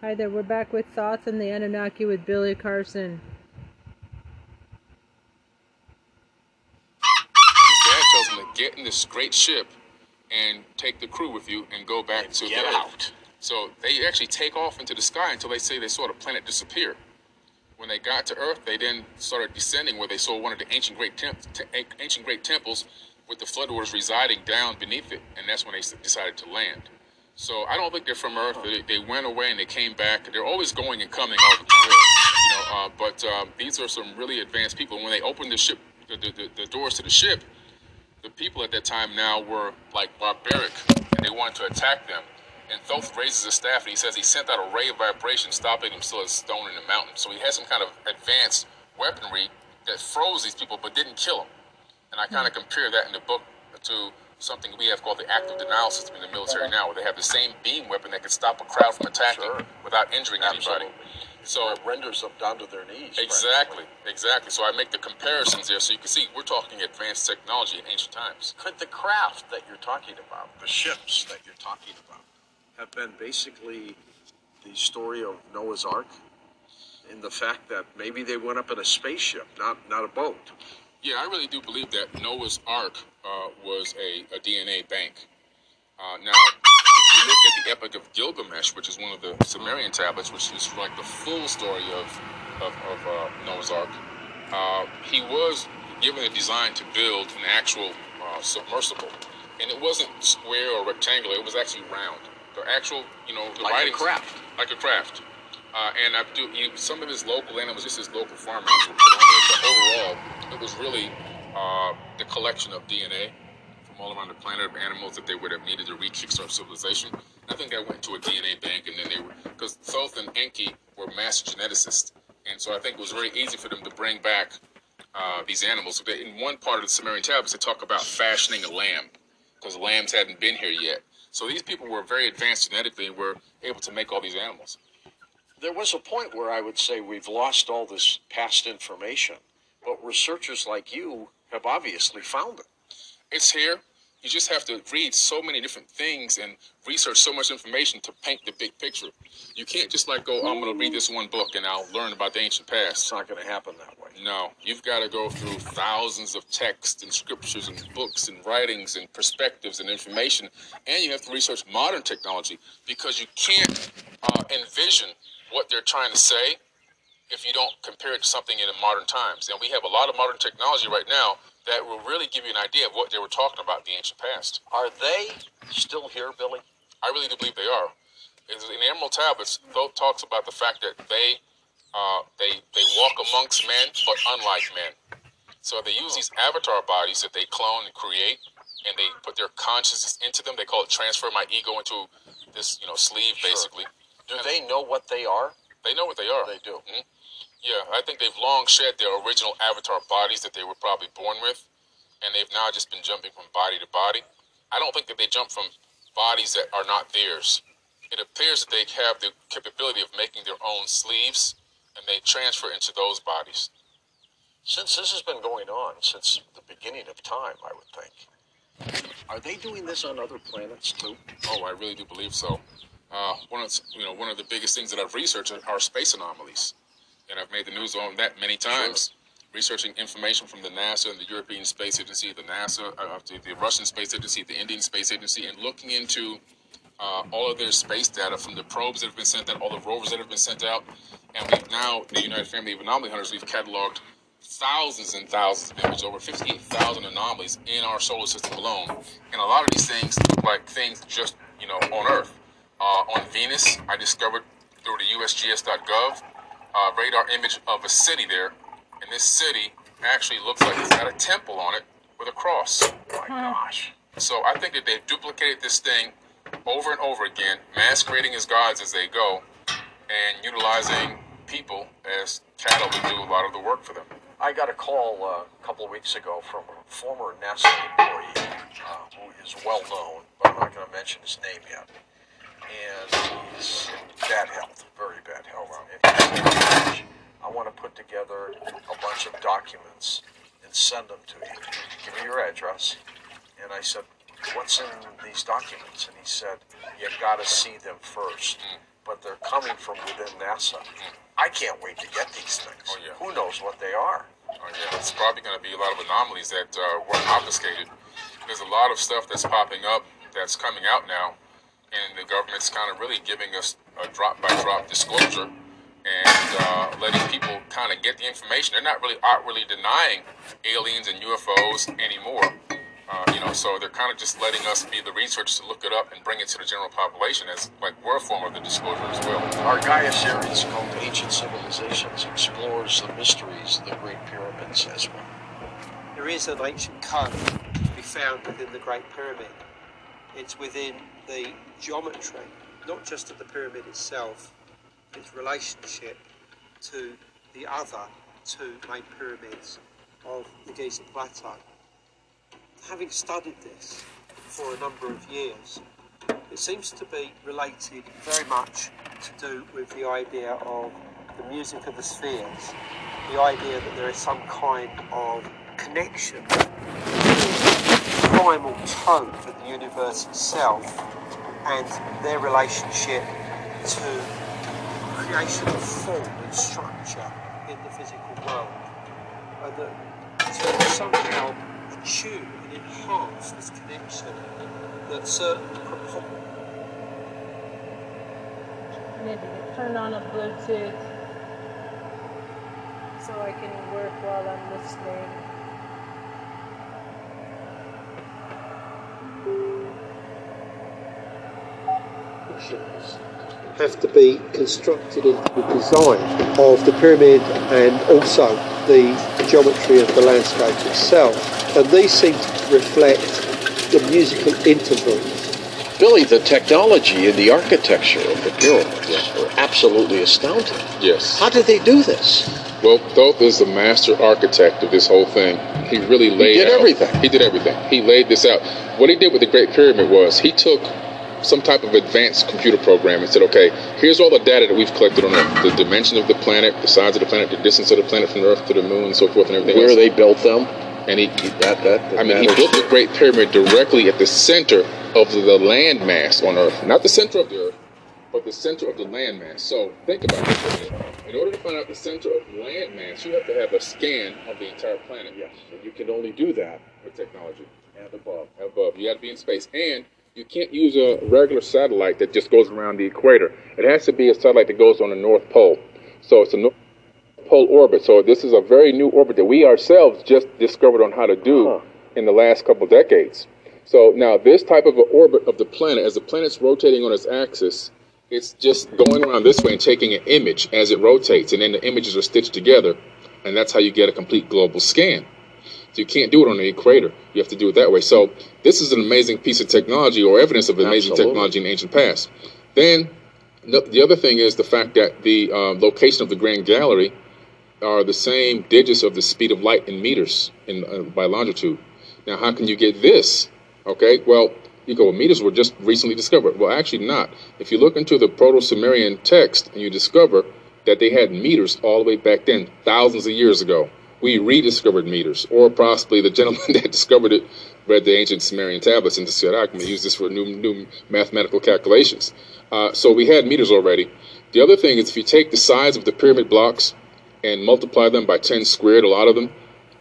Hi there, we're back with Thoughts on the Anunnaki with Billy Carson. His dad tells him to get in this great ship and take the crew with you and go back to get the Earth. out. So they actually take off into the sky until they say they saw the planet disappear. When they got to Earth, they then started descending where they saw one of the ancient great temp- te- ancient great temples with the flood waters residing down beneath it, and that's when they s- decided to land. So I don't think they're from Earth. They, they went away and they came back. They're always going and coming all the time. You know, uh, but um, these are some really advanced people. When they opened the ship, the, the, the, the doors to the ship, the people at that time now were like barbaric, and they wanted to attack them. And Thoth raises his staff, and he says he sent out a ray of vibration, stopping them still as stone in the mountain. So he had some kind of advanced weaponry that froze these people, but didn't kill them. And I kind of compare that in the book to something we have called the active denial system in the military now, where they have the same beam weapon that can stop a crowd from attacking Sure. without injuring anybody. So It renders them down to their knees. exactly, exactly. So I make the comparisons there, so you can see we're talking advanced technology in ancient times. Could the craft that you're talking about, the ships that you're talking about, have been basically the story of Noah's Ark? In the fact that maybe they went up in a spaceship, not not a boat. Yeah, I really do believe that Noah's Ark uh, was a, a DNA bank. Uh, now, if you look at the Epic of Gilgamesh, which is one of the Sumerian tablets, which is like the full story of, of, of uh, Noah's Ark, uh, he was given a design to build an actual uh, submersible. And it wasn't square or rectangular, it was actually round. The actual, you know, the Like a craft. Like a craft. Uh, and I do you, some of his local animals, just his local farm animals were put on there, but overall, it was really uh, the collection of DNA from all around the planet of animals that they would have needed to re-kickstart civilization. And I think that went to a DNA bank, and then they were because Thoth and Enki were master geneticists, and so I think it was very easy for them to bring back uh, these animals. In one part of the Sumerian tablets, they talk about fashioning a lamb because lambs hadn't been here yet. So these people were very advanced genetically and were able to make all these animals. There was a point where I would say we've lost all this past information, but researchers like you have obviously found it. It's here. You just have to read so many different things and research so much information to paint the big picture. You can't just like go, I'm going to read this one book and I'll learn about the ancient past. It's not going to happen that way. No, you've got to go through thousands of texts and scriptures and books and writings and perspectives and information, and you have to research modern technology because you can't uh, envision what they're trying to say if you don't compare it to something in the modern times. And we have a lot of modern technology right now that will really give you an idea of what they were talking about in the ancient past. Are they still here, Billy? I really do believe they are. In the Emerald Tablets, Thoth talks about the fact that they uh, they they walk amongst men, but unlike men. So they use these avatar bodies that they clone and create, and they put their consciousness into them. They call it transfer my ego into this, you know, sleeve, Sure. basically. Do they know what they are? They know what they are. They do. Mhm. Yeah, I think they've long shed their original avatar bodies that they were probably born with, and they've now just been jumping from body to body. I don't think that they jump from bodies that are not theirs. It appears that they have the capability of making their own sleeves, and they transfer into those bodies. Since this has been going on since the beginning of time, I would think. Are they doing this on other planets too? Oh, I really do believe so. Uh, one of the, you know one of the biggest things that I've researched are space anomalies, and I've made the news on that many times. Researching information from the NASA and the European Space Agency, the NASA, uh, the, the Russian Space Agency, the Indian Space Agency, and looking into uh, all of their space data from the probes that have been sent out, all the rovers that have been sent out, and we've now, the United Family of Anomaly Hunters, we've cataloged thousands and thousands of images, over 58,000 anomalies in our solar system alone. And a lot of these things look like things just, you know, on Earth. Uh, on Venus, I discovered through the USGS.gov uh, radar image of a city there. And this city actually looks like it's got a temple on it with a cross. My gosh. So I think that they've duplicated this thing over and over again, masquerading as gods as they go, and utilizing people as cattle to do a lot of the work for them. I got a call uh, a couple of weeks ago from a former NASA employee uh, who is well known, but I'm not going to mention his name yet. And he's bad health, very bad health. And he said, I want to put together a bunch of documents and send them to you. Give me your address. And I said, what's in these documents? And he said, you got to see them first. But they're coming from within NASA. I can't wait to get these things. Oh, yeah. Who knows what they are? Oh, yeah, it's probably going to be a lot of anomalies that uh, weren't obfuscated. There's a lot of stuff that's popping up that's coming out now, and the government's kind of really giving us a drop by drop disclosure and uh, letting people kind of get the information. They're not really outwardly denying aliens and UFOs anymore. Uh, you know, so they're kind of just letting us be the researchers to look it up and bring it to the general population as like we're a form of the disclosure as well. Our Gaia series called Ancient Civilizations explores the mysteries of the Great Pyramids as well. There is an ancient code to be found within the Great Pyramid. It's within the geometry, not just of the pyramid itself, its relationship to the other two main pyramids of the Giza Plateau. Having studied this for a number of years, it seems to be related very much to do with the idea of the music of the spheres, the idea that there is some kind of connection primal tone for the universe itself and their relationship to creation of form and structure in the physical world. Uh, and that to somehow attune and enhance this connection that certain Maybe turn on a Bluetooth so I can work while I'm listening. Have to be constructed into the design of the pyramid and also the geometry of the landscape itself. And these seem to reflect the musical intervals. Billy, the technology and the architecture of the pyramids are absolutely astounding. Yes. How did they do this? Well, Thoth is the master architect of this whole thing. He really laid he did out- everything. He did everything. He laid this out. What he did with the Great Pyramid was he took some type of advanced computer program and said, okay, here's all the data that we've collected on Earth. The dimension of the planet, the size of the planet, the distance of the planet from the Earth to the moon, and so forth and everything Where else. they built them? and he, he That that. I mean, he built the Great Pyramid directly at the center of the land mass on Earth. Not the center of the Earth, but the center of the land mass. So think about this. for a minute. In order to find out the center of the land mass, you have to have a scan of the entire planet. Yes, and you can only do that With technology. and above. Above. You got to be in space. And you can't use a regular satellite that just goes around the equator. It has to be a satellite that goes on the North Pole. So it's a North Pole orbit. So this is a very new orbit that we ourselves just discovered on how to do Huh. in the last couple decades. So now this type of an orbit of the planet, as the planet's rotating on its axis, it's just going around this way and taking an image as it rotates, and then the images are stitched together, and that's how you get a complete global scan. So you can't do it on the equator. You have to do it that way. So this is an amazing piece of technology or evidence of amazing Absolutely. technology in the ancient past. Then the, the other thing is the fact that the um, location of the Grand Gallery are the same digits of the speed of light in meters in uh, by longitude. Now, how can you get this? Okay, well, you go, well, meters were just recently discovered. Well, actually, not. If you look into the Proto Sumerian text and you discover that they had meters all the way back then, thousands of years ago, we rediscovered meters, or possibly the gentleman that discovered it read the ancient Sumerian tablets and said, I can use this for new, new mathematical calculations. Uh, so we had meters already. The other thing is if you take the size of the pyramid blocks and multiply them by 10 squared, a lot of them,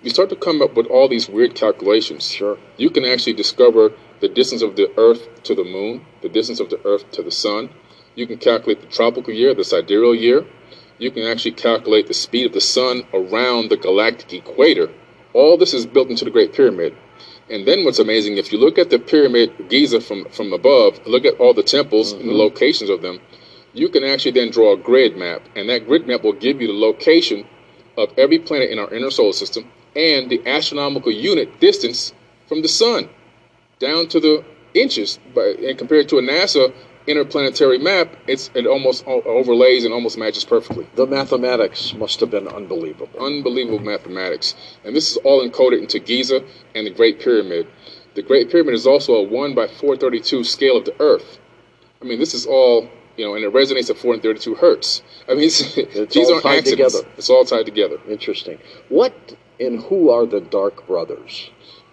you start to come up with all these weird calculations. Sure. You can actually discover the distance of the Earth to the moon, the distance of the Earth to the sun. You can calculate the tropical year, the sidereal year. You can actually calculate the speed of the sun around the galactic equator. All this is built into the Great Pyramid. And then what's amazing, if you look at the pyramid Giza from, from above, look at all the temples and the mm-hmm. locations of them, you can actually then draw a grid map. And that grid map will give you the location of every planet in our inner solar system and the astronomical unit distance from the sun down to the inches. But and compared to a NASA interplanetary map, it's it almost overlays and almost matches perfectly. The mathematics must have been unbelievable. Unbelievable mathematics. And this is all encoded into Giza and the Great Pyramid. The Great Pyramid is also a 1 by 432 scale of the Earth. I mean, this is all, you know, and it resonates at 432 hertz. I mean, it's, these all aren't tied accidents. together. It's all tied together. Interesting. What and who are the Dark Brothers?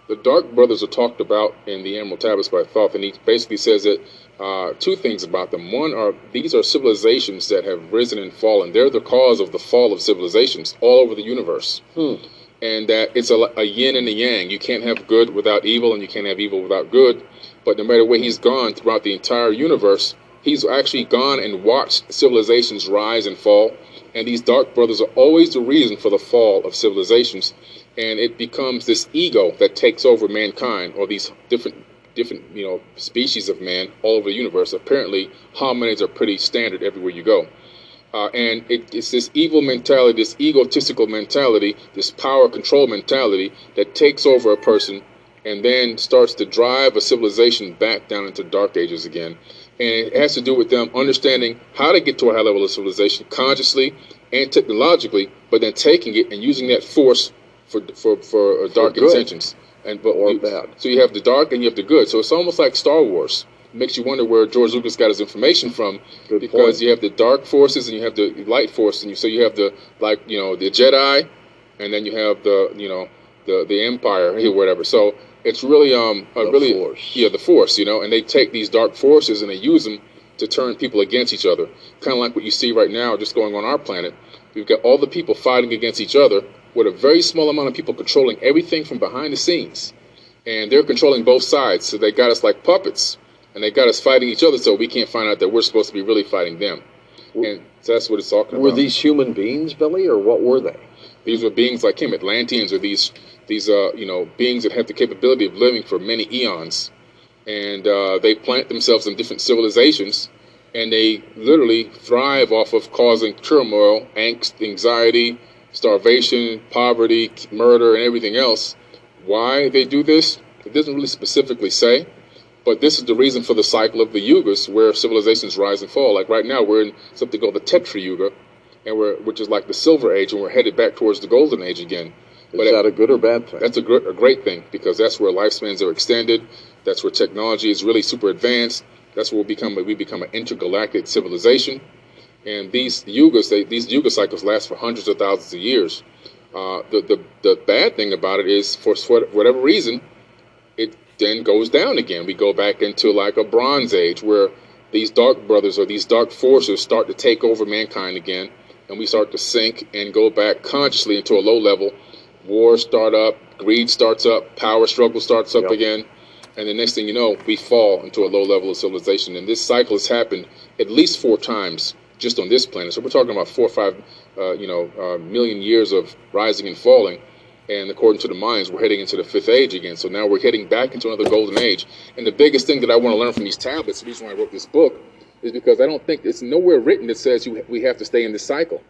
the Dark Brothers are talked about in the Emerald Tablets by Thoth, and he basically says that uh, two things about them. One are these are civilizations that have risen and fallen. They're the cause of the fall of civilizations all over the universe. Hmm. And that it's a, a yin and a yang. You can't have good without evil, and you can't have evil without good. But no matter where he's gone throughout the entire universe, he's actually gone and watched civilizations rise and fall. And these dark brothers are always the reason for the fall of civilizations. And it becomes this ego that takes over mankind, or these different different you know species of man all over the universe. Apparently, hominids are pretty standard everywhere you go. Uh, and it, it's this evil mentality, this egotistical mentality, this power control mentality that takes over a person and then starts to drive a civilization back down into dark ages again. And it has to do with them understanding how to get to a high level of civilization consciously and technologically, but then taking it and using that force for for for uh, dark good. intentions. And but Or you- bad. So you have the dark and you have the good. So it's almost like Star Wars. makes you wonder where George Lucas got his information from, Good because point. you have the dark forces and you have the light force, and you so you have the like you know the Jedi, and then you have the you know the the Empire or whatever. So it's really um a The really Force. yeah the Force, you know, and they take these dark forces and they use them to turn people against each other, kind of like what you see right now just going on our planet. We've got all the people fighting against each other with a very small amount of people controlling everything from behind the scenes. And they're controlling both sides, so they got us like puppets. And they got us fighting each other so we can't find out that we're supposed to be really fighting them. And so that's what it's talking Were about. Were these human beings, Billy, or what were they? These were beings like him. Atlanteans are these these uh you know beings that have the capability of living for many eons, and uh, they plant themselves in different civilizations, and they literally thrive off of causing turmoil, angst, anxiety, starvation, poverty, murder, and everything else. Why they do this? It doesn't really specifically say. But this is the reason for the cycle of the yugas, where civilizations rise and fall. Like right now, we're in something called the Treta Yuga, and we're which is like the Silver Age, and we're headed back towards the Golden Age again. Is But that a good or bad thing? that's a, gr- a great thing because that's where lifespans are extended. That's where technology is really super advanced. That's where we become we become an intergalactic civilization. And these yugas, they, these yuga cycles last for hundreds of thousands of years. Uh, the, the the bad thing about it is, for whatever reason, it then goes down again. We go back into like a Bronze Age where these dark brothers or these dark forces start to take over mankind again, and we start to sink and go back consciously into a low level. Wars start up, greed starts up, power struggle starts up Yep. again, and the next thing you know, we fall into a low level of civilization. And this cycle has happened at least four times just on this planet. So we're talking about four or five, uh, you know, uh, million years of rising and falling. And according to the Mayans, we're heading into the fifth age again. So now we're heading back into another golden age. And the biggest thing that I want to learn from these tablets, the reason why I wrote this book, is because I don't think it's nowhere written that says you, we have to stay in this cycle.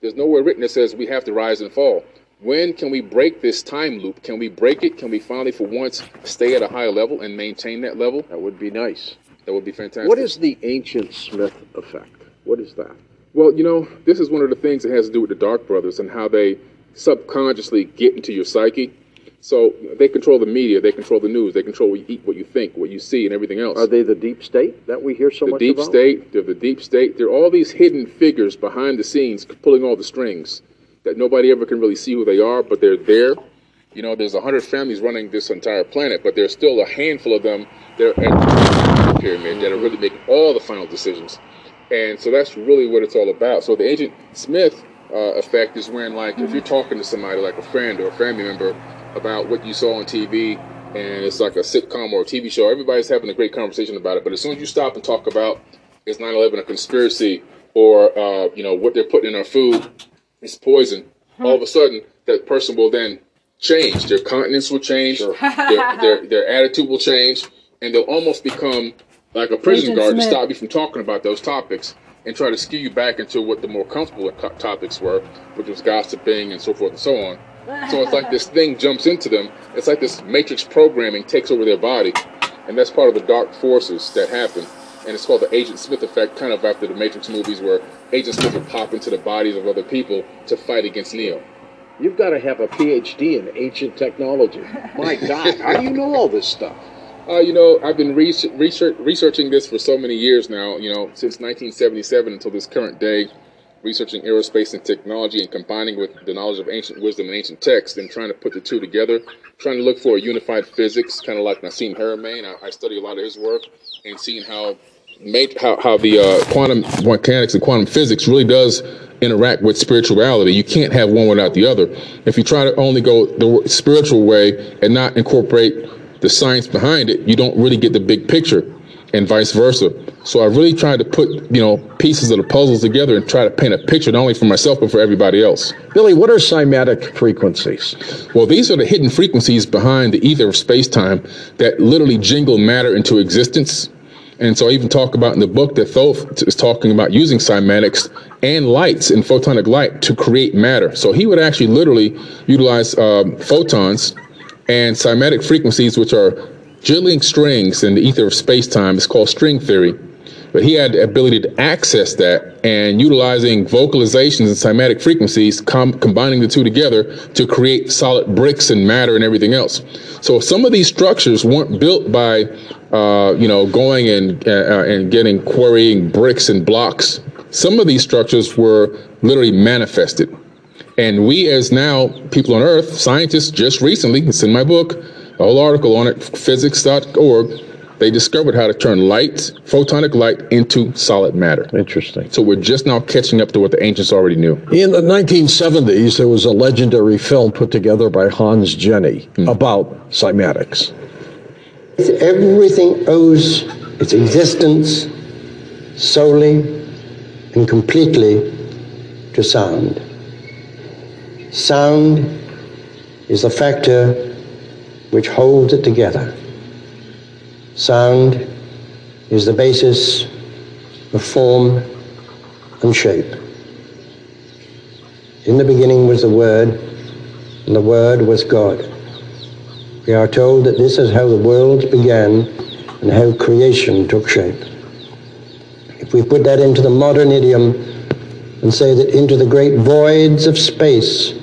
There's nowhere written that says we have to rise and fall. When can we break this time loop? Can we break it? Can we finally, for once, stay at a higher level and maintain that level? That would be nice. That would be fantastic. What is the Agent Smith effect? What is that? Well, you know, this is one of the things that has to do with the Dark Brothers and how they subconsciously get into your psyche. So they control the media, they control the news, they control what you eat, what you think, what you see, and everything else. Are they the deep state that we hear so much? the much deep about? state, they're the deep state. They're all these hidden figures behind the scenes pulling all the strings that nobody ever can really see who they are, but they're there. You know, there's a hundred families running this entire planet, but there's still a handful of them that are at the pyramid that are really making all the final decisions. And so that's really what it's all about. So the Agent Smith uh, effect is when, like, if you're talking to somebody, like a friend or a family member, about what you saw on TV, and it's like a sitcom or a TV show, everybody's having a great conversation about it. But as soon as you stop and talk about is 9/11 a conspiracy or uh, you know what they're putting in our food is poison, all of a sudden that person will then change. Their countenance will change. Sure. Their, their their attitude will change, and they'll almost become like a prison Agent guard to stop you from talking about those topics and try to skew you back into what the more comfortable co- topics were, which was gossiping and so forth and so on. So it's like this thing jumps into them. It's like this matrix programming takes over their body, and that's part of the dark forces that happen. And it's called the Agent Smith effect, kind of after the Matrix movies, where Agent Smith would pop into the bodies of other people to fight against Neo. You've got to have a PhD in ancient technology. My God, how do you know all this stuff? Uh, you know, I've been research, research, researching this for so many years now. You know, since 1977 until this current day, researching aerospace and technology and combining with the knowledge of ancient wisdom and ancient texts and trying to put the two together, trying to look for a unified physics, kind of like Nassim Haramein. I, I study a lot of his work and seeing how how, how the uh, quantum mechanics and quantum physics really does interact with spirituality. You can't have one without the other. If you try to only go the spiritual way and not incorporate the science behind it, you don't really get the big picture and vice versa. So I really tried to put, you know, pieces of the puzzles together and try to paint a picture not only for myself but for everybody else. Billy, what are cymatic frequencies? Well, these are the hidden frequencies behind the ether of space-time that literally jingle matter into existence. And so I even talk about in the book that Thoth is talking about using cymatics and lights and photonic light to create matter. So he would actually literally utilize um, photons and cymatic frequencies, which are jiggling strings in the ether of space-time is called string theory. But he had the ability to access that and utilizing vocalizations and cymatic frequencies, com- combining the two together to create solid bricks and matter and everything else. So some of these structures weren't built by, uh, you know, going and uh, and getting quarrying bricks and blocks. Some of these structures were literally manifested. And we, as now people on Earth, scientists, just recently, it's in my book, a whole article on it, physics.org. They discovered how to turn light, photonic light, into solid matter. Interesting. So we're just now catching up to what the ancients already knew. In the 1970s, there was a legendary film put together by Hans Jenny Hmm. about cymatics. Everything owes its existence solely and completely to sound. Sound is the factor which holds it together. Sound is the basis of form and shape. In the beginning was the Word, and the Word was God. We are told that this is how the world began and how creation took shape. If we put that into the modern idiom and say that into the great voids of space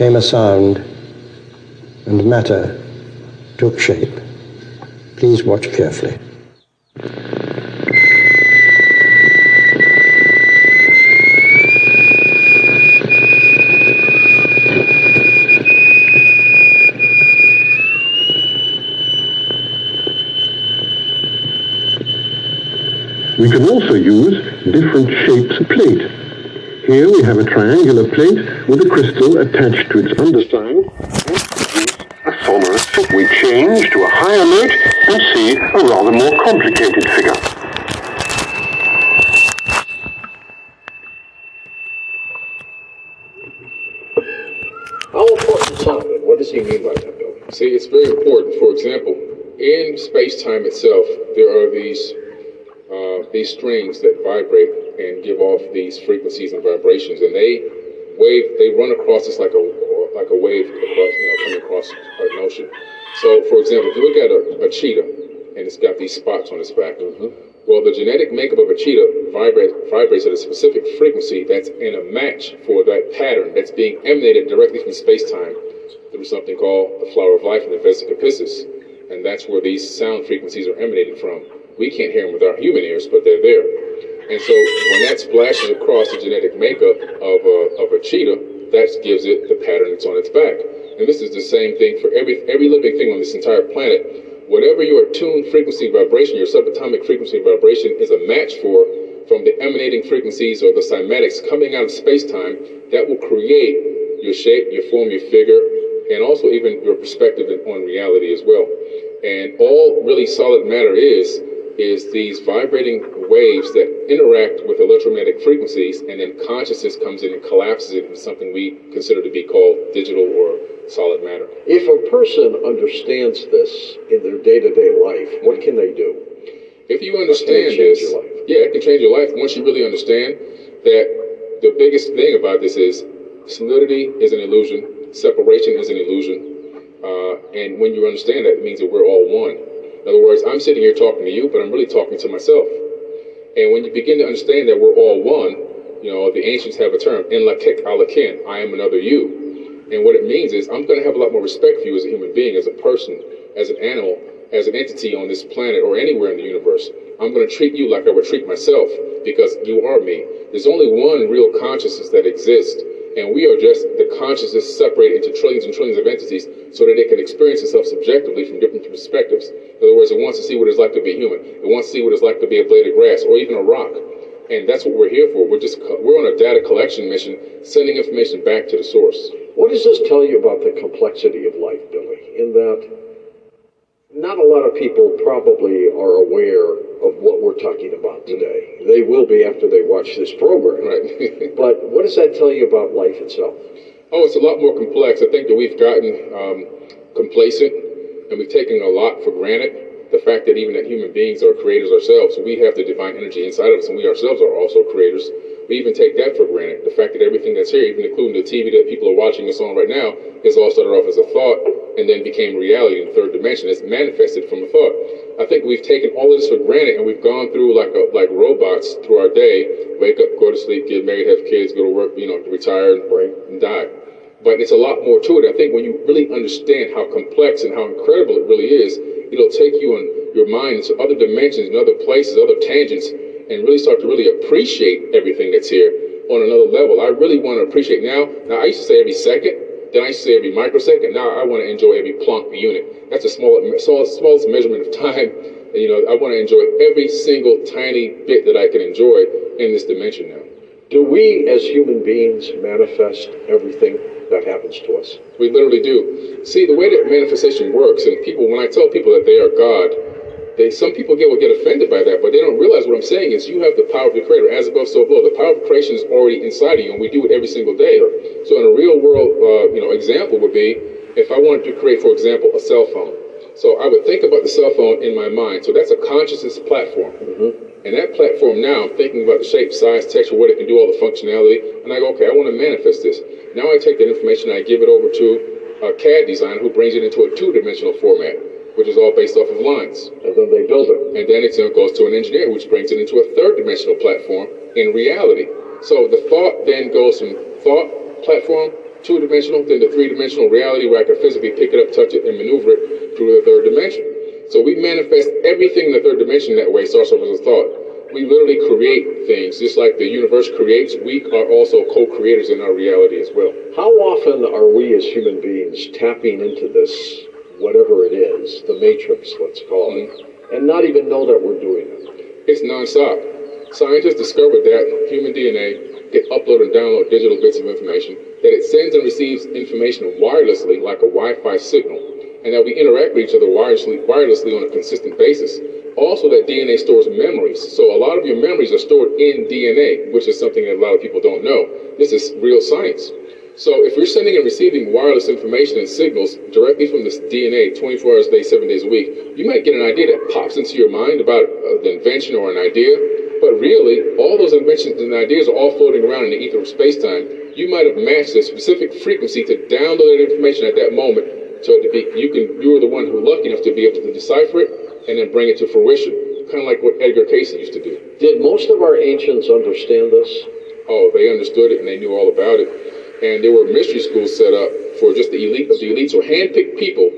came a sound and matter took shape. Please watch carefully. We can also use different shapes of plate. Here we have a triangular plate with a crystal attached to its underside and produce a sonorous. We change to a higher note and see a rather more complicated figure. How important sound, and what does he mean by that, though? See, it's very important. For example, in space-time itself, there are these uh, these strings that vibrate and give off these frequencies and vibrations, and they wave. They run across us like a like a wave across, you know, coming across an ocean. So, for example, if you look at a, a cheetah and it's got these spots on its back, well, the genetic makeup of a cheetah vibrate, vibrates at a specific frequency that's in a match for that pattern that's being emanated directly from space-time through something called the flower of life and the vesica piscis. And that's where these sound frequencies are emanating from. We can't hear them with our human ears, but they're there. And so when that splashes across the genetic makeup of a, of a cheetah, that gives it the pattern that's on its back. And this is the same thing for every, every living thing on this entire planet. Whatever your tuned frequency vibration, your subatomic frequency vibration is a match for from the emanating frequencies or the cymatics coming out of space-time that will create your shape, your form, your figure, and also even your perspective on reality as well. And all really solid matter is is these vibrating waves that interact with electromagnetic frequencies, and then consciousness comes in and collapses it into something we consider to be called digital or solid matter. If a person understands this in their day-to-day life, what can they do? If you understand this, your life? yeah, it can change your life once you really understand that the biggest thing about this is solidity is an illusion, separation is an illusion, uh, and when you understand that, it means that we're all one. In other words, I'm sitting here talking to you, but I'm really talking to myself. And when you begin to understand that we're all one, you know, the ancients have a term, in Lak'ech Ala K'in, I am another you. And what it means is I'm going to have a lot more respect for you as a human being, as a person, as an animal, as an entity on this planet or anywhere in the universe. I'm going to treat you like I would treat myself because you are me. There's only one real consciousness that exists, and we are just the consciousness separated into trillions and trillions of entities so that it can experience itself subjectively from different perspectives. In other words, it wants to see what it's like to be human. It wants to see what it's like to be a blade of grass or even a rock. And that's what we're here for. We're just we're on a data collection mission, sending information back to the source. What does this tell you about the complexity of life, Billy? In that not a lot of people probably are aware of what we're talking about today. They will be after they watch this program. Right. but what does that tell you about life itself? Oh, it's a lot more complex. I think that we've gotten um, complacent and we've taken a lot for granted. The fact that even that human beings are creators ourselves, we have the divine energy inside of us, and we ourselves are also creators. We even take that for granted. The fact that everything that's here, even including the TV that people are watching us on right now, is all started off as a thought and then became reality in the third dimension. It's manifested from a thought. I think we've taken all of this for granted and we've gone through like a, like robots through our day, wake up, go to sleep, get married, have kids, go to work, you know, retire and, and die. But it's a lot more to it. I think when you really understand how complex and how incredible it really is, it'll take you on your mind into other dimensions and other places, other tangents, and really start to really appreciate everything that's here on another level. I really want to appreciate now. Now, I used to say every second, then I used to say every microsecond. Now I want to enjoy every Planck unit. That's the smallest, smallest measurement of time. And, you know, I want to enjoy every single tiny bit that I can enjoy in this dimension now. Do we as human beings manifest everything that happens to us? We literally do. See, the way that manifestation works, and people, when I tell people that they are God, they, some people get will get offended by that, but they don't realize what I'm saying is you have the power of the creator, as above, so below. The power of creation is already inside of you, and we do it every single day. So, in a real world, uh, you know, example would be if I wanted to create, for example, a cell phone. So I would think about the cell phone in my mind. So that's a consciousness platform. Mm-hmm. And that platform now, I'm thinking about the shape, size, texture, what it can do, all the functionality, and I go, okay, I want to manifest this. Now I take that information and I give it over to a CAD designer who brings it into a two-dimensional format which is all based off of lines. And then they build it. And then it goes to an engineer, which brings it into a third dimensional platform in reality. So the thought then goes from thought platform, two dimensional, then the three dimensional reality where I can physically pick it up, touch it, and maneuver it through the third dimension. So we manifest everything in the third dimension that way, starts off as a thought. We literally create things, just like the universe creates. We are also co-creators in our reality as well. How often are we as human beings tapping into this whatever it is, the matrix, let's call it, mm-hmm. and not even know that we're doing it. It's nonstop. Scientists discovered that human DNA can upload and download digital bits of information, that it sends and receives information wirelessly like a Wi-Fi signal, and that we interact with each other wirelessly, wirelessly on a consistent basis. Also, that DNA stores memories. So a lot of your memories are stored in DNA, which is something that a lot of people don't know. This is real science. So if you're sending and receiving wireless information and signals directly from this DNA 24 hours a day, seven days a week, you might get an idea that pops into your mind about uh, the invention or an idea. But really, all those inventions and ideas are all floating around in the ether of space-time. You might have matched a specific frequency to download that information at that moment. So to be, you can, you are the one who lucky enough to be able to decipher it and then bring it to fruition. Kind of like what Edgar Cayce used to do. Did most of our ancients understand this? Oh, they understood it and they knew all about it and there were mystery schools set up for just the elite of the elites or handpicked people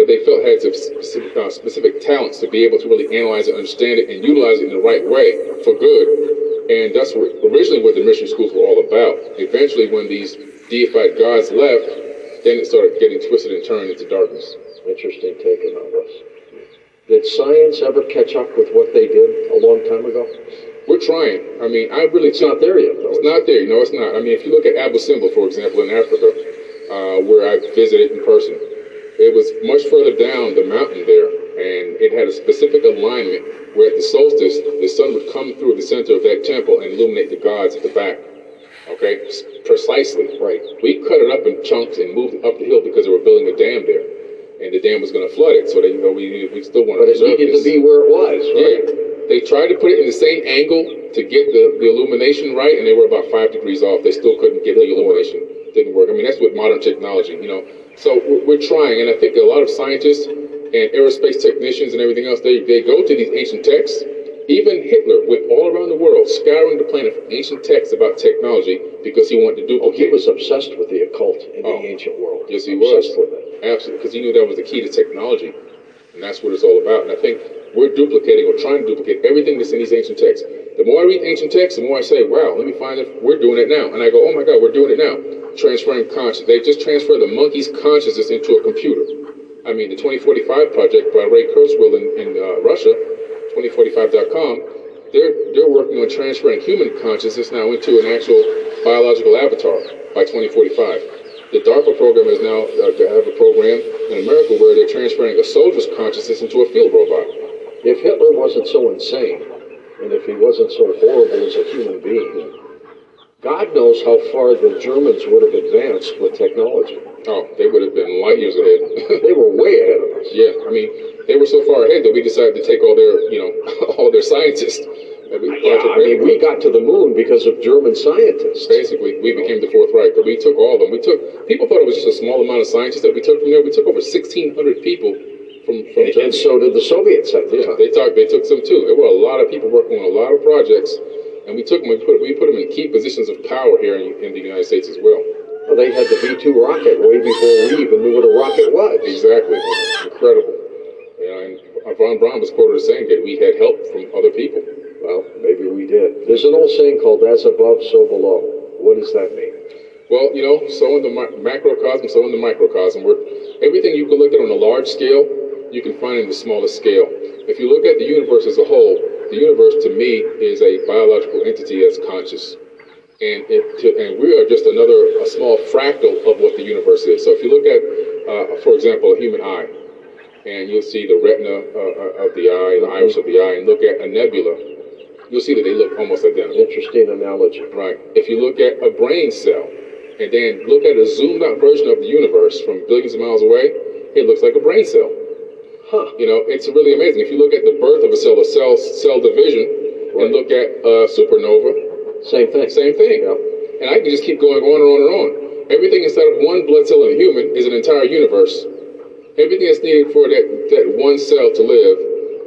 that they felt had specific, uh, specific talents to be able to really analyze it, understand it, and utilize it in the right way for good. And that's what originally what the mystery schools were all about. Eventually, when these deified gods left, then it started getting twisted and turned into darkness. Interesting take on this. Did science ever catch up with what they did a long time ago? We're trying. I mean, I really it's not there yet. Though. It's not there. No, it's not. I mean, if you look at Abu Simbel, for example, in Africa, uh, where I visited in person, it was much further down the mountain there, and it had a specific alignment where at the solstice, the sun would come through the center of that temple and illuminate the gods at the back. Okay, precisely. Right. We cut it up in chunks and moved it up the hill because they were building a dam there, and the dam was going to flood it. So they, you know, we we still want to. But it needed this. to be where it was. Right? Yeah they tried to put it in the same angle to get the, the illumination right, and they were about five degrees off. They still couldn't get the illumination. Didn't work. I mean, that's what modern technology, you know. So we're, we're trying, and I think a lot of scientists and aerospace technicians and everything else, they, they go to these ancient texts. Even Hitler went all around the world scouring the planet for ancient texts about technology because he wanted to duplicate. Oh, he was obsessed with the occult in oh, the ancient world. Yes, he obsessed was. with it. Absolutely, because he knew that was the key to technology. And that's what it's all about. And I think we're duplicating or trying to duplicate everything that's in these ancient texts. The more I read ancient texts, the more I say, wow, let me find if we're doing it now. And I go, oh my God, we're doing it now. Transferring consciousness. They just transfer the monkey's consciousness into a computer. I mean, the 2045 project by Ray Kurzweil in, in uh, Russia, 2045.com, they're, they're working on transferring human consciousness now into an actual biological avatar by 2045. The DARPA program is now uh, have a program in America where they're transferring a soldier's consciousness into a field robot. If Hitler wasn't so insane, and if he wasn't so horrible as a human being, God knows how far the Germans would have advanced with technology. Oh, they would have been light years ahead. they were way ahead of us. Yeah, I mean, they were so far ahead that we decided to take all their, you know, all their scientists. Yeah, I mean, we got to the moon because of German scientists. Basically, we became the Fourth Reich, but we took all of them. We took people thought it was just a small amount of scientists that we took from there. We took over 1,600 people from, from and, and so did the Soviets the yeah, They they took some too. There were a lot of people working on a lot of projects, and we took them. We put we put them in key positions of power here in, in the United States as well. Well, they had the V2 rocket way before we even knew what a rocket was. Exactly, incredible. And von Braun was quoted as saying that we had help from other people. Well, maybe we did. There's an old saying called "as above, so below." What does that mean? Well, you know, so in the macrocosm, so in the microcosm. Where everything you can look at on a large scale, you can find in the smallest scale. If you look at the universe as a whole, the universe to me is a biological entity that's conscious. And, it, to, and we are just another, a small fractal of what the universe is. So if you look at, uh, for example, a human eye, and you'll see the retina uh, of the eye, the iris of the eye, and look at a nebula, you'll see that they look almost identical. Interesting analogy. Right. If you look at a brain cell and then look at a zoomed out version of the universe from billions of miles away, it looks like a brain cell. Huh. You know, it's really amazing. If you look at the birth of a cell, a cell cell division, right. and look at a supernova, same thing. Same thing. Yeah. And I can just keep going on and on and on. Everything inside of one blood cell in a human is an entire universe. Everything that's needed for that, that one cell to live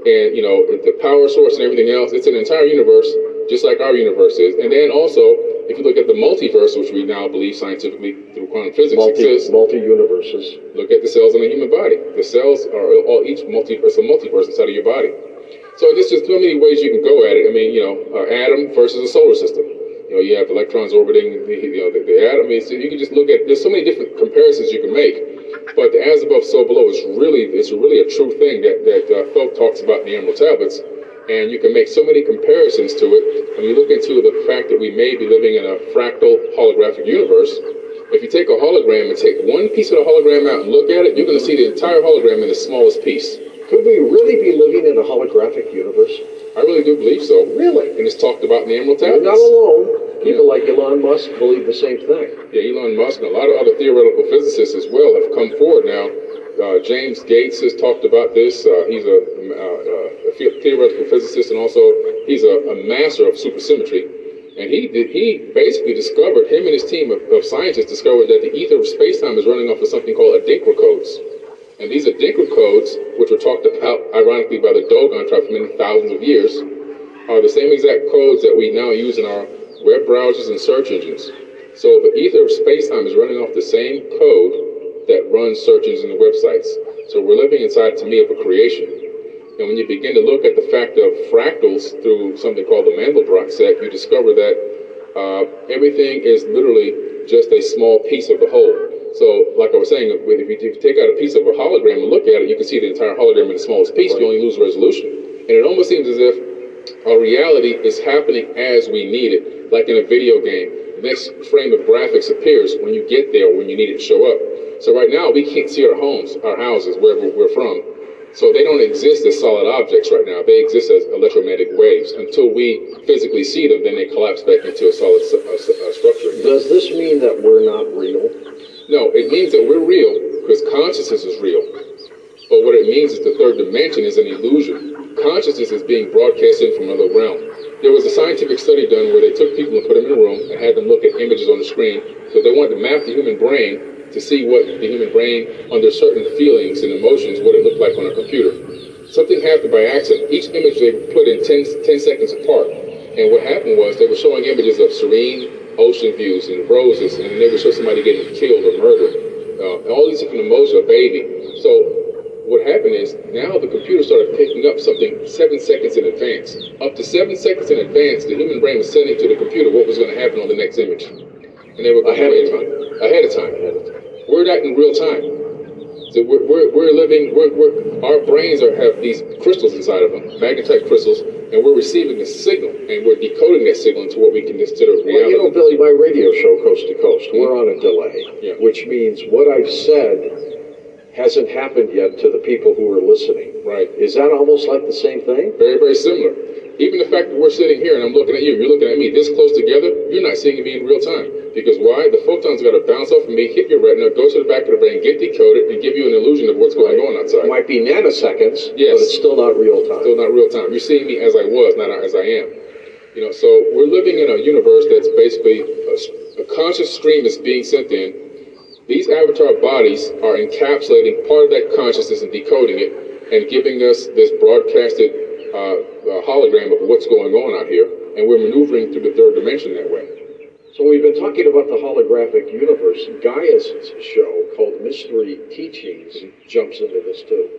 and you know the power source and everything else. It's an entire universe, just like our universe is. And then also, if you look at the multiverse, which we now believe scientifically through quantum physics multi, exists, multi universes. Look at the cells in the human body. The cells are all each multi. It's a multiverse inside of your body. So there's just so many ways you can go at it. I mean, you know, uh, atom versus a solar system. You know, you have electrons orbiting the, you know, the, the atom. I mean, so you can just look at. There's so many different comparisons you can make but the as above, so below is really it's really a true thing that that uh, Thoth talks about in the Emerald Tablets, and you can make so many comparisons to it when you look into the fact that we may be living in a fractal holographic universe. If you take a hologram and take one piece of the hologram out and look at it, you're going to see the entire hologram in the smallest piece. Could we really be living in a holographic universe? I really do believe so. Really? And it's talked about in the Emerald Tablets. You're not alone. People yeah. like Elon Musk believe the same thing. Yeah, Elon Musk and a lot of other theoretical physicists as well have come forward now. Uh, James Gates has talked about this. Uh, he's a, uh, a, theoretical physicist and also he's a, a, master of supersymmetry. And he did, he basically discovered, him and his team of, of scientists discovered that the ether of space-time is running off of something called Adinkra codes. And these Adinkra codes, which were talked about ironically by the Dogon tribe for many thousands of years, are the same exact codes that we now use in our web browsers, and search engines. So the ether of space-time is running off the same code that runs search engines and the websites. So we're living inside, to me, of a creation. And when you begin to look at the fact of fractals through something called the Mandelbrot set, you discover that uh, everything is literally just a small piece of the whole. So, like I was saying, if you take out a piece of a hologram and look at it, you can see the entire hologram in the smallest piece. Right. You only lose resolution. And it almost seems as if our reality is happening as we need it, like in a video game. The next frame of graphics appears when you get there, when you need it to show up. So right now, we can't see our homes, our houses, wherever we're from. So they don't exist as solid objects right now. They exist as electromagnetic waves. Until we physically see them, then they collapse back into a solid uh, uh, structure. Does this mean that we're not real? No, it means that we're real because consciousness is real. But what it means is the third dimension is an illusion consciousness is being broadcast in from another realm. There was a scientific study done where they took people and put them in a room and had them look at images on the screen. So they wanted to map the human brain to see what the human brain, under certain feelings and emotions, what it looked like on a computer. Something happened by accident. Each image they put in 10, 10 seconds apart. And what happened was they were showing images of serene ocean views and roses, and they would show somebody getting killed or murdered. Uh, all these different emotions, a baby. So what happened is now the computer started picking up something seven seconds in advance. Up to seven seconds in advance, the human brain was sending to the computer what was going to happen on the next image. And they were going Ahead of time. Ahead of time. We're not in real time. So we're, we're, we're living, we're, we're, our brains are, have these crystals inside of them, magnetite crystals, and we're receiving a signal, and we're decoding that signal into what we can consider Well, you know, reality. Billy, my radio show, Coast to Coast, we're on a delay, Yeah. which means what I've said hasn't happened yet to the people who are listening. Right. Is that almost like the same thing? Very, very similar. Even the fact that we're sitting here and I'm looking at you, you're looking at me this close together, you're not seeing me in real time. Because why? The photons got to bounce off of me, hit your retina, go to the back of the brain, get decoded, and give you an illusion of what's going on outside. It might be nanoseconds, Yes. but it's still not real time. Still not real time. You're seeing me as I was, not as I am. You know, so we're living in a universe that's basically a, a conscious stream is being sent in. These avatar bodies are encapsulating part of that consciousness and decoding it and giving us this broadcasted uh, uh, hologram of what's going on out here. And we're maneuvering through the third dimension that way. So we've been talking about the holographic universe. Gaia's show called Mystery Teachings jumps into this too.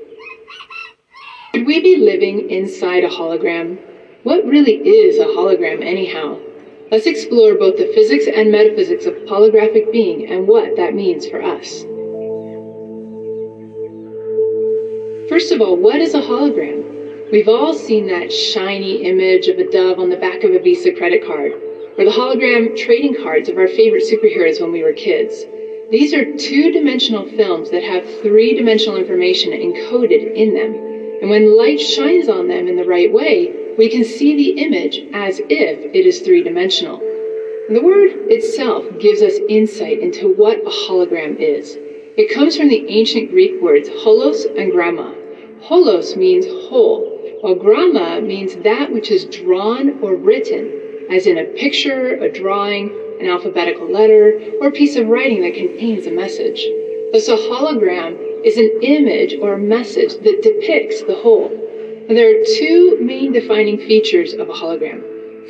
Could we be living inside a hologram? What really is a hologram, anyhow? Let's explore both the physics and metaphysics of holographic being and what that means for us. First of all, what is a hologram? We've all seen that shiny image of a dove on the back of a Visa credit card, or the hologram trading cards of our favorite superheroes when we were kids. These are two dimensional films that have three dimensional information encoded in them. And when light shines on them in the right way, we can see the image as if it is three dimensional. The word itself gives us insight into what a hologram is. It comes from the ancient Greek words holos and gramma. Holos means whole, while gramma means that which is drawn or written, as in a picture, a drawing, an alphabetical letter, or a piece of writing that contains a message. Thus, a hologram is an image or a message that depicts the whole. There are two main defining features of a hologram.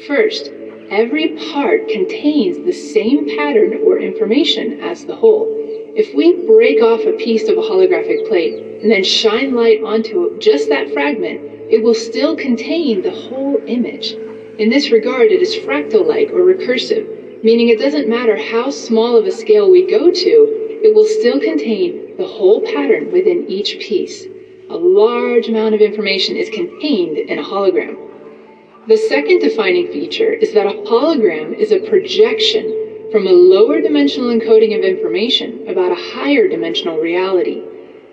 First, every part contains the same pattern or information as the whole. If we break off a piece of a holographic plate and then shine light onto just that fragment, it will still contain the whole image. In this regard, it is fractal-like or recursive, meaning it doesn't matter how small of a scale we go to, it will still contain the whole pattern within each piece. A large amount of information is contained in a hologram. The second defining feature is that a hologram is a projection from a lower dimensional encoding of information about a higher dimensional reality.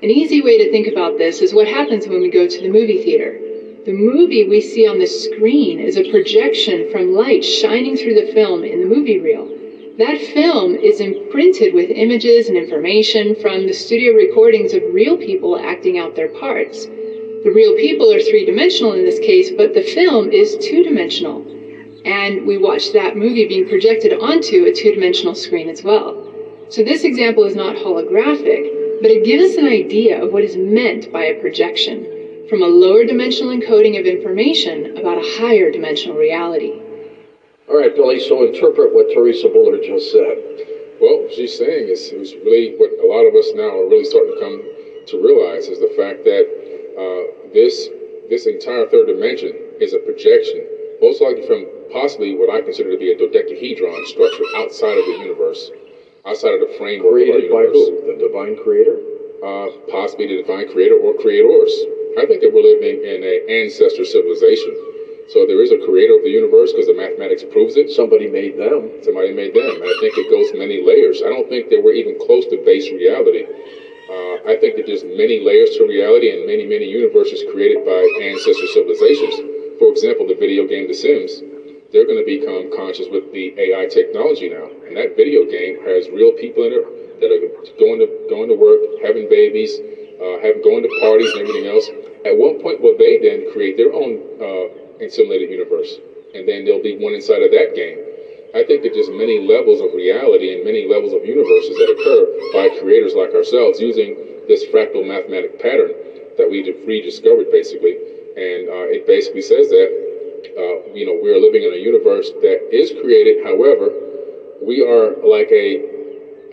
An easy way to think about this is what happens when we go to the movie theater. The movie we see on the screen is a projection from light shining through the film in the movie reel. That film is imprinted with images and information from the studio recordings of real people acting out their parts. The real people are three dimensional in this case, but the film is two dimensional. And we watch that movie being projected onto a two dimensional screen as well. So this example is not holographic, but it gives us an idea of what is meant by a projection from a lower dimensional encoding of information about a higher dimensional reality. All right, Billy, so interpret what Theresa Bullard just said. Well, she's saying is, is really what a lot of us now are really starting to come to realize is the fact that uh, this this entire third dimension is a projection, most likely from possibly what I consider to be a dodecahedron structure outside of the universe, outside of the framework Created of our by who? The divine creator? Uh, possibly the divine creator or creators. I think that we're living in an ancestor civilization. So there is a creator of the universe because the mathematics proves it. Somebody made them. Somebody made them. And I think it goes many layers. I don't think that we're even close to base reality. Uh, I think that there's many layers to reality and many, many universes created by ancestor civilizations. For example, the video game The Sims, they're going to become conscious with the AI technology now. And that video game has real people in it that are going to going to work, having babies, uh, have going to parties and everything else. At one point, will they then create their own uh, simulated universe, and then there'll be one inside of that game. I think that there's many levels of reality and many levels of universes that occur by creators like ourselves using this fractal mathematic pattern that we rediscovered basically. And uh, it basically says that, uh, you know, we're living in a universe that is created. However, we are like a,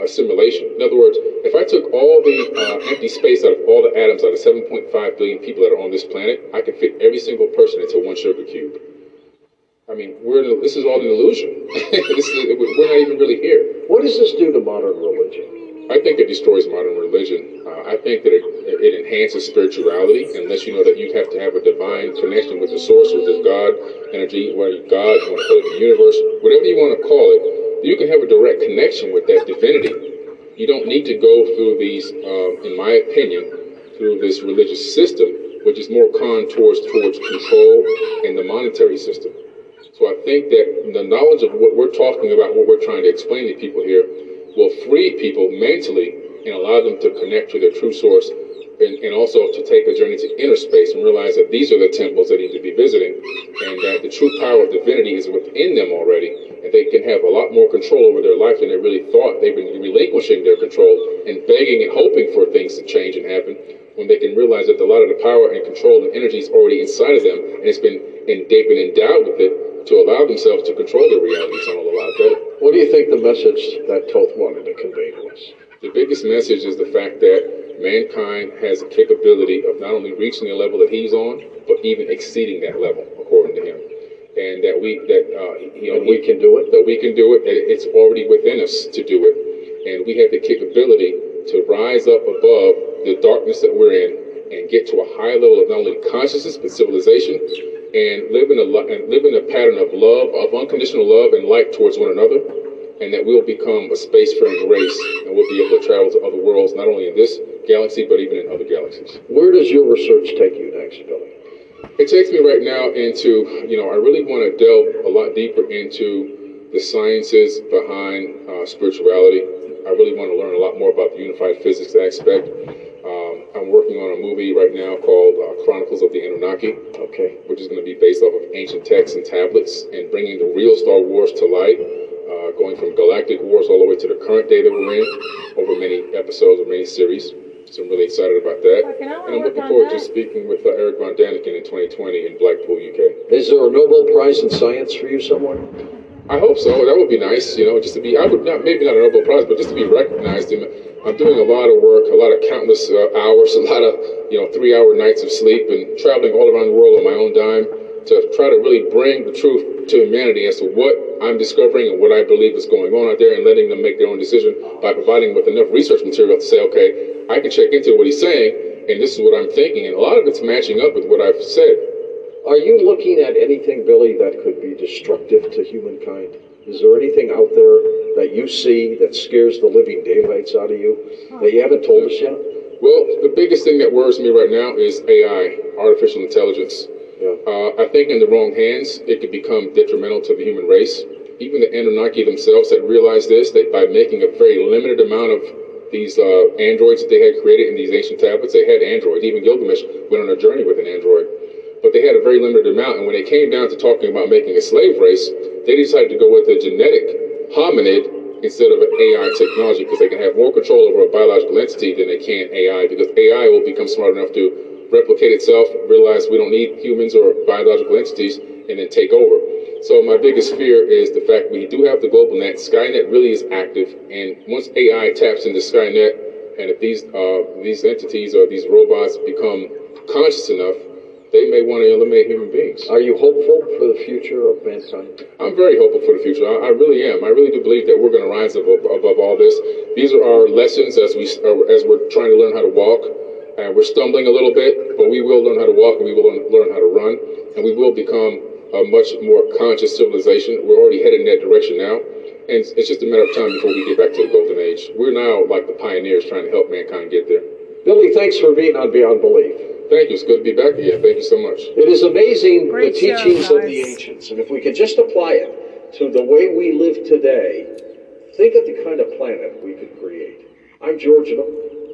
a simulation. In other words, if I took all the uh, empty space out of all the atoms out of 7.5 billion people that are on this planet, I could fit every single person into one sugar cube. I mean, we're in, this is all an illusion. this is, we're not even really here. What does this do to modern religion? I think it destroys modern religion. Uh, I think that it, it enhances spirituality, unless you know that you have to have a divine connection with the source, with the God energy, whether God, you want to call it the universe, whatever you want to call it, you can have a direct connection with that divinity. You don't need to go through these, uh, in my opinion, through this religious system, which is more contours towards control and the monetary system. So I think that the knowledge of what we're talking about, what we're trying to explain to people here, will free people mentally and allow them to connect to their true source and, and, also to take a journey to inner space and realize that these are the temples they need to be visiting and that the true power of divinity is within them already and they can have a lot more control over their life than they really thought. They've been relinquishing their control and begging and hoping for things to change and happen when they can realize that a lot of the power and control and energy is already inside of them and it's been and they've been endowed with it to allow themselves to control their reality and allow that. What do you think the message that Thoth wanted to convey to us? The biggest message is the fact that mankind has a capability of not only reaching the level that he's on, but even exceeding that level, according to him. And that we that uh, you know, we can do it. That we can do it. It's already within us to do it, and we have the capability to rise up above the darkness that we're in and get to a higher level of not only consciousness but civilization and live in a and live in a pattern of love, of unconditional love and light towards one another, and that we'll become a spacefaring race, and we'll be able to travel to other worlds, not only in this galaxy but even in other galaxies. Where does your research take you next, Billy? It takes me right now into, you know, I really want to delve a lot deeper into the sciences behind uh, spirituality. I really want to learn a lot more about the unified physics aspect. Um, I'm working on a movie right now called uh, Chronicles of the Anunnaki. Okay. Which is going to be based off of ancient texts and tablets and bringing the real Star Wars to light, uh, going from galactic wars all the way to the current day that we're in over many episodes or many series. So I'm really excited about that. Okay, and I'm looking forward that. to speaking with uh, Erich von Däniken in 2020 in Blackpool, UK. Is there a Nobel Prize in Science for you somewhere? I hope so. That would be nice, you know, just to be, I would not, maybe not a Nobel Prize, but just to be recognized. In, I'm doing a lot of work, a lot of countless uh, hours, a lot of, you know, three hour nights of sleep and traveling all around the world on my own dime to try to really bring the truth to humanity as to what I'm discovering and what I believe is going on out there and letting them make their own decision by providing with enough research material to say, okay, I can check into what he's saying and this is what I'm thinking. And a lot of it's matching up with what I've said. Are you looking at anything, Billy, that could be destructive to humankind? Is there anything out there that you see that scares the living daylights out of you that you haven't told us yet? Well, the biggest thing that worries me right now is AI, artificial intelligence. Yeah. Uh, I think in the wrong hands, it could become detrimental to the human race. Even the Anunnaki themselves had realized this, that by making a very limited amount of these uh, androids that they had created in these ancient tablets, they had androids. Even Gilgamesh went on a journey with an android. But they had a very limited amount, and when they came down to talking about making a slave race, they decided to go with a genetic hominid instead of an AI technology because they can have more control over a biological entity than they can AI because AI will become smart enough to replicate itself, realize we don't need humans or biological entities, and then take over. So my biggest fear is the fact we do have the global net. Skynet really is active, and once AI taps into Skynet, and if these uh, these entities or these robots become conscious enough, they may want to eliminate human beings. Are you hopeful for the future of mankind? I'm very hopeful for the future. I, I really am. I really do believe that we're going to rise above, above all this. These are our lessons as we as we're trying to learn how to walk. And we're stumbling a little bit, but we will learn how to walk and we will learn how to run, and we will become a much more conscious civilization. We're already headed in that direction now, and it's just a matter of time before we get back to the golden age. We're now like the pioneers trying to help mankind get there. Billy, thanks for being on Beyond Belief. Thank you. It's good to be back again. Thank you so much. It is amazing Great the teachings show, of the ancients. And if we could just apply it to the way we live today, think of the kind of planet we could create. I'm George.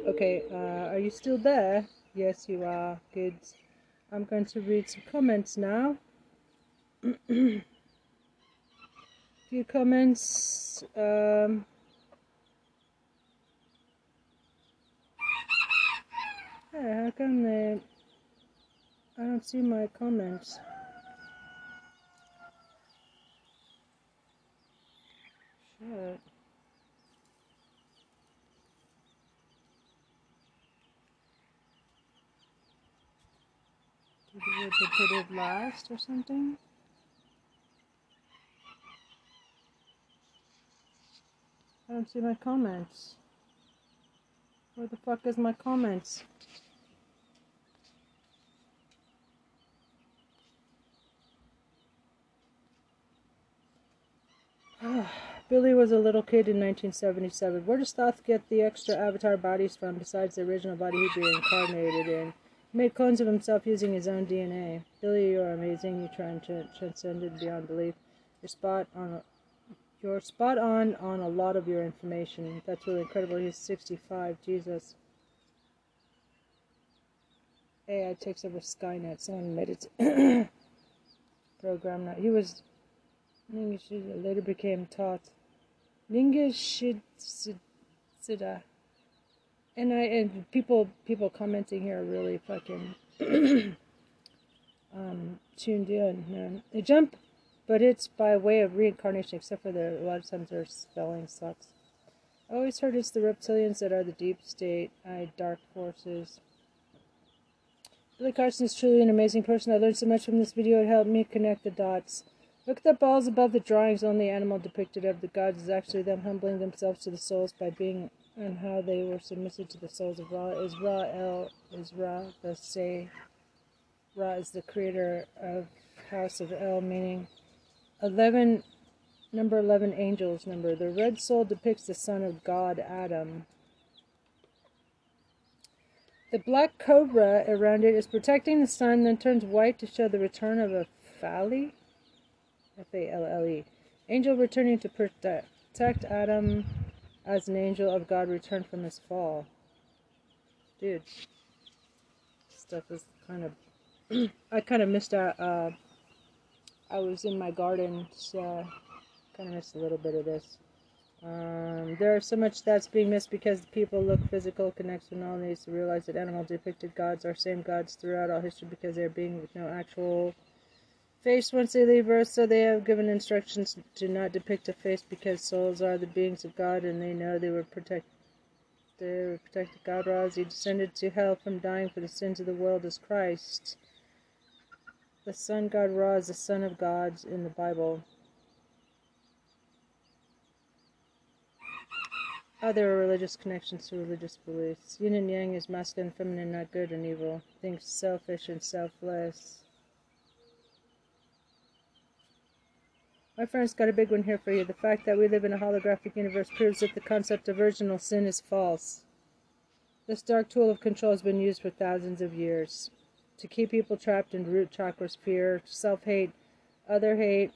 Okay, uh, are you still there? Yes, you are. Good. I'm going to read some comments now few comments. Um, yeah, how come they? I don't see my comments. Shit. Did you put it last or something? I don't see my comments. Where the fuck is my comments? Billy was a little kid in 1977. Where does Thoth get the extra avatar bodies from besides the original body he'd be incarnated in? He made clones of himself using his own DNA. Billy, you're amazing. You transcended beyond belief. You're spot on. You're spot on on a lot of your information. That's really incredible. He's 65. Jesus. AI takes over Skynet. Someone made it program. Now he was. Later became taught. Ninga Sida. And I and people people commenting here are really fucking um, tuned in. Man. They jump, but it's by way of reincarnation, except for the a lot of times their spelling sucks. I always heard it's the reptilians that are the deep state, I dark forces. Billy Carson is truly an amazing person. I learned so much from this video. It helped me connect the dots. Look at the balls above the drawings. Only animal depicted of the gods is actually them humbling themselves to the souls by being and how they were submissive to the souls of Ra. Is Ra El is Ra the say Ra is the creator of House of El, meaning eleven number eleven angels number. The red soul depicts the son of God Adam. The black cobra around it is protecting the sun, then turns white to show the return of a Fali. F A L L E. Angel returning to protect Adam as an angel of God returned from his fall. Dude, stuff is kind of. I kind of missed out. Uh, I was in my garden, so kind of missed a little bit of this. Um, there's so much that's being missed because people look physical connection all needs to realize that animal depicted gods are same gods throughout all history because they're being with no actual face once they leave Earth, so they have given instructions to not depict a face because souls are the beings of God and they know they were protected. They were protected. God Ra, he descended to hell from dying for the sins of the world as Christ. The Sun God Ra is the Son of gods in the Bible. Other religious connections to religious beliefs. Yin and Yang is masculine, and feminine, not good and evil. Things selfish and selfless. My friend's got a big one here for you. The fact that we live in a holographic universe proves that the concept of original sin is false. This dark tool of control has been used for thousands of years to keep people trapped in root chakras, fear, self hate, other hate,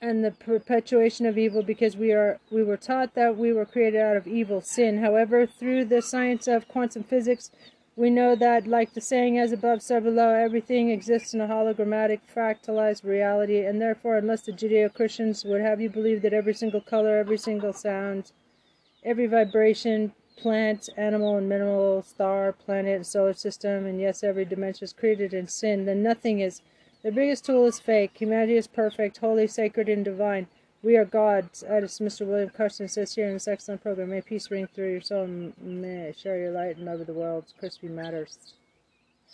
and the perpetuation of evil because we are we were taught that we were created out of evil sin. However, through the science of quantum physics, we know that, like the saying as above, so below, everything exists in a hologrammatic, fractalized reality, and therefore, unless the Judeo Christians would have you believe that every single color, every single sound, every vibration, plant, animal, and mineral, star, planet, and solar system, and yes, every dimension is created in sin, then nothing is. The biggest tool is fake. Humanity is perfect, holy, sacred, and divine. We are gods, as Mr. William Carson says here in this excellent program. May peace ring through your soul and may share your light and love the world. Crispy matters.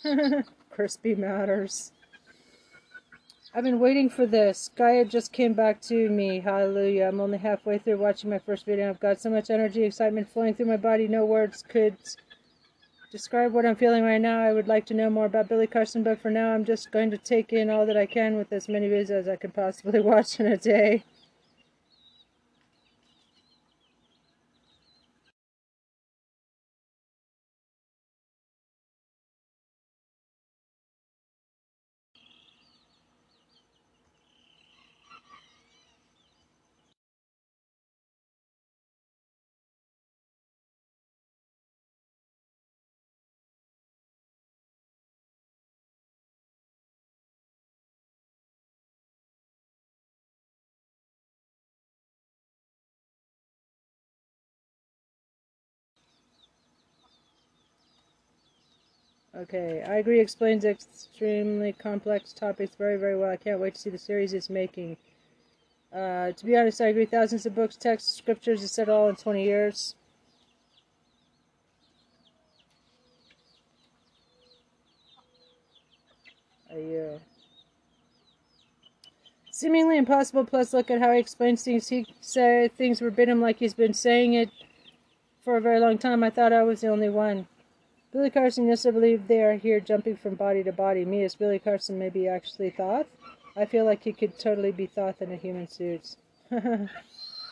Crispy matters. I've been waiting for this. Gaia just came back to me. Hallelujah. I'm only halfway through watching my first video. I've got so much energy, excitement flowing through my body. No words could describe what I'm feeling right now. I would like to know more about Billy Carson, but for now, I'm just going to take in all that I can with as many videos as I can possibly watch in a day. Okay, I agree explains extremely complex topics very, very well. I can't wait to see the series it's making. Uh, to be honest, I agree. Thousands of books, texts, scriptures, it's said all in 20 years. a year. Seemingly impossible, plus look at how he explains things. He said things were verbatim like he's been saying it for a very long time. I thought I was the only one. Billy Carson, yes, I believe they are here jumping from body to body. Me as Billy Carson, maybe actually Thoth. I feel like he could totally be Thoth in a human suit.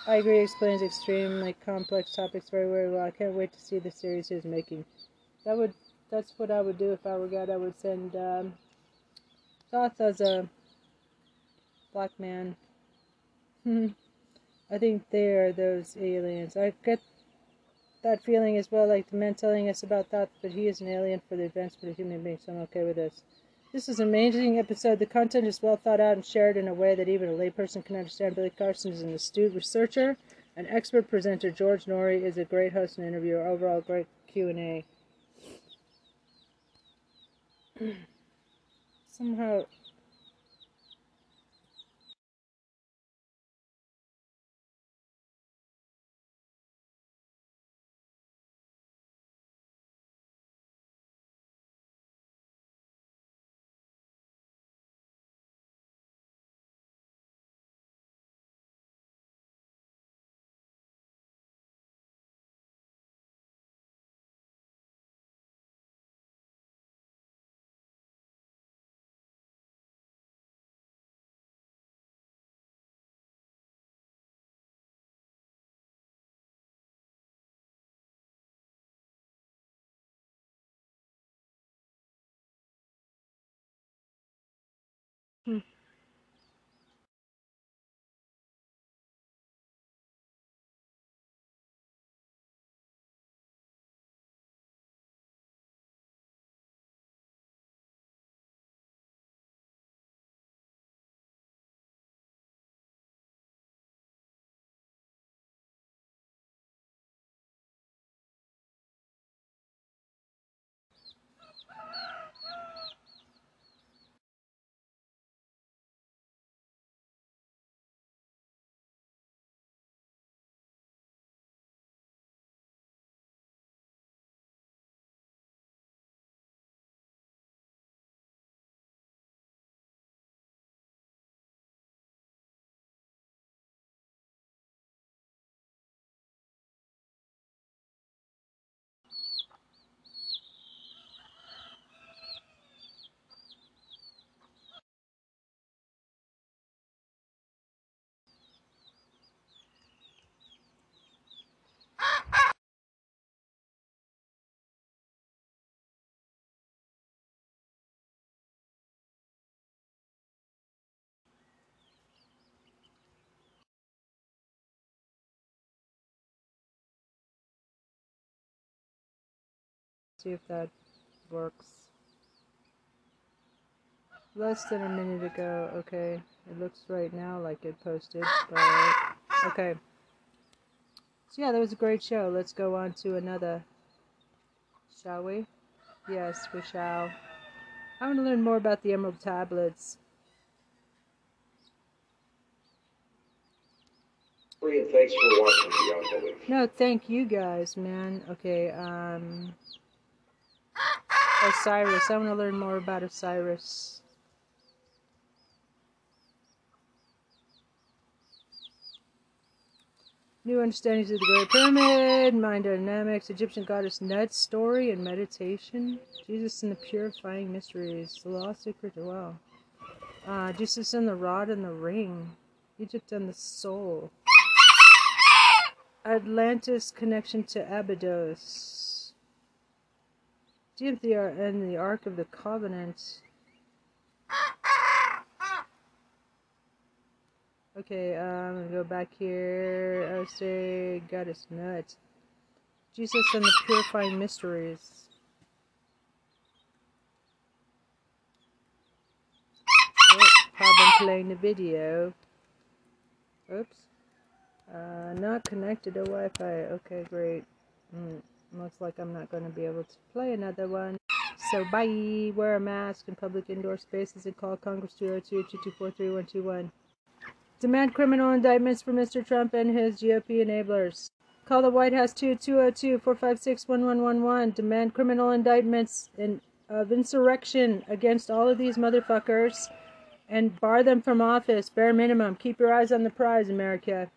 I agree, explains extremely complex topics very, very well. I can't wait to see the series he's making. That would, that's what I would do if I were God. I would send um, Thoth as a black man. I think they are those aliens. I get that feeling as well, like the man telling us about that, but he is an alien for the advancement of human beings, so I'm okay with this. This is an amazing episode. The content is well thought out and shared in a way that even a layperson can understand. Billy Carson is an astute researcher, an expert presenter. George Noory is a great host and interviewer. Overall, great Q&A. Somehow, see if that works. Less than a minute ago, okay. It looks right now like it posted, but okay. So yeah, that was a great show. Let's go on to another. Shall we? Yes, we shall. I want to learn more about the Emerald Tablets. Thanks for watching. No, thank you guys, man. Okay, um. Osiris. I want to learn more about Osiris. New understandings of the Great Pyramid, mind dynamics, Egyptian goddess Nut story and meditation, Jesus and the purifying mysteries, the lost secret. Wow. Uh, Jesus and the rod and the ring, Egypt and the soul, Atlantis connection to Abydos, DMTR and the Ark of the Covenant. Okay, um, I'm gonna go back here. I say Goddess nuts. Jesus and the Purifying Mysteries. Oh, problem playing the video. Oops. Uh, not connected to Wi-Fi. Okay, great. Mm, looks like I'm not going to be able to play another one. So bye. Wear a mask in public indoor spaces and call Congress 202-224-3121. Demand criminal indictments for Mr. Trump and his GOP enablers. Call the White House 2 202 456 1111. Demand criminal indictments in, of insurrection against all of these motherfuckers and bar them from office. Bare minimum. Keep your eyes on the prize, America.